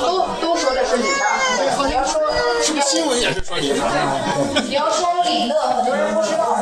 都都说的是李娜。你要说是不是新闻也是说李娜？你要说李乐，很多人不知道。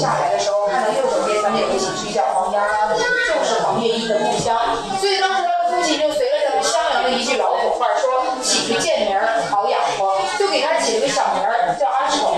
下来的时候，看到右手边咱们有个喜剧叫黄家洼的，就是黄月英的故乡。所以当时他的父亲就随了咱们襄阳的一句老土话说，起个贱名儿好养活，就给他起了个小名儿叫阿丑。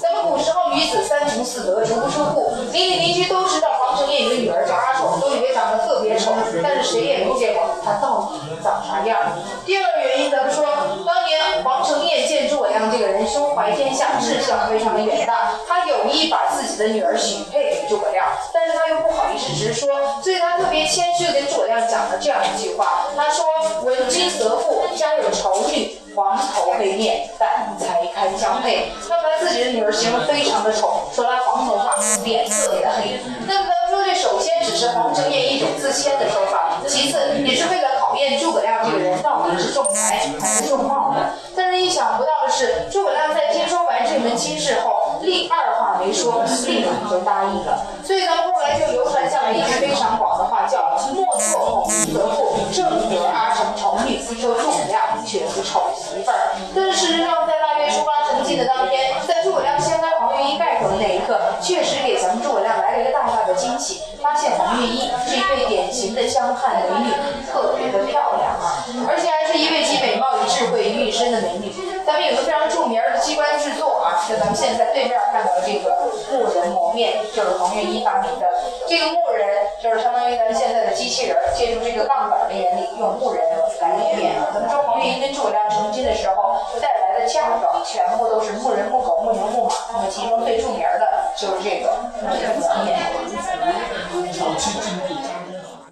咱们古时候女子三从四德，足不出户，邻里邻居都知道黄承彦有个女儿叫阿丑，都以为长得特别丑，但是谁也没见过她到底长啥样。第二个原因，咱们说，当年黄承业见诸葛亮这个人胸怀天下，志向非常的远大，他有意把自己的女儿许配给诸葛亮，但是他又不好意思直说，所以他特别谦虚的跟诸葛亮讲了这样一句话，他说：“闻君得妇，家有丑女。”黄头黑面，但才堪相配。他把自己的女儿形容非常的丑，说她黄头发，脸特别的黑。那么咱们说这首先只是黄承业一种自谦的说法，其次也是为了考验诸葛亮这个人到底是重才还是重貌的。但是意想不到的是，诸葛亮在听说完这门亲事后，立二话没说，立马就答应了。所以咱们后来就流传下来一句非常广的话，叫“莫错孔明得妇，正得阿成丑女”，说诸葛亮却是丑媳妇儿。但是事实上，在腊月初八成亲的当天，在诸葛亮掀开黄月衣盖头的那一刻，确实给咱们诸葛亮来了一个大大的惊喜，发现黄月衣是一位典型的湘汉美女，特别的漂亮有个非常著名的机关制作啊，就咱们现在对面看到的这个木人磨面，就是黄月一发明的。这个木人就是相当于咱们现在的机器人，借助这个杠杆的原理，用木人来磨面。咱们说黄月一跟诸葛亮成亲的时候带来的嫁妆全部都是木人、木狗、木牛、木马，那么其中最著名的就是这个磨面。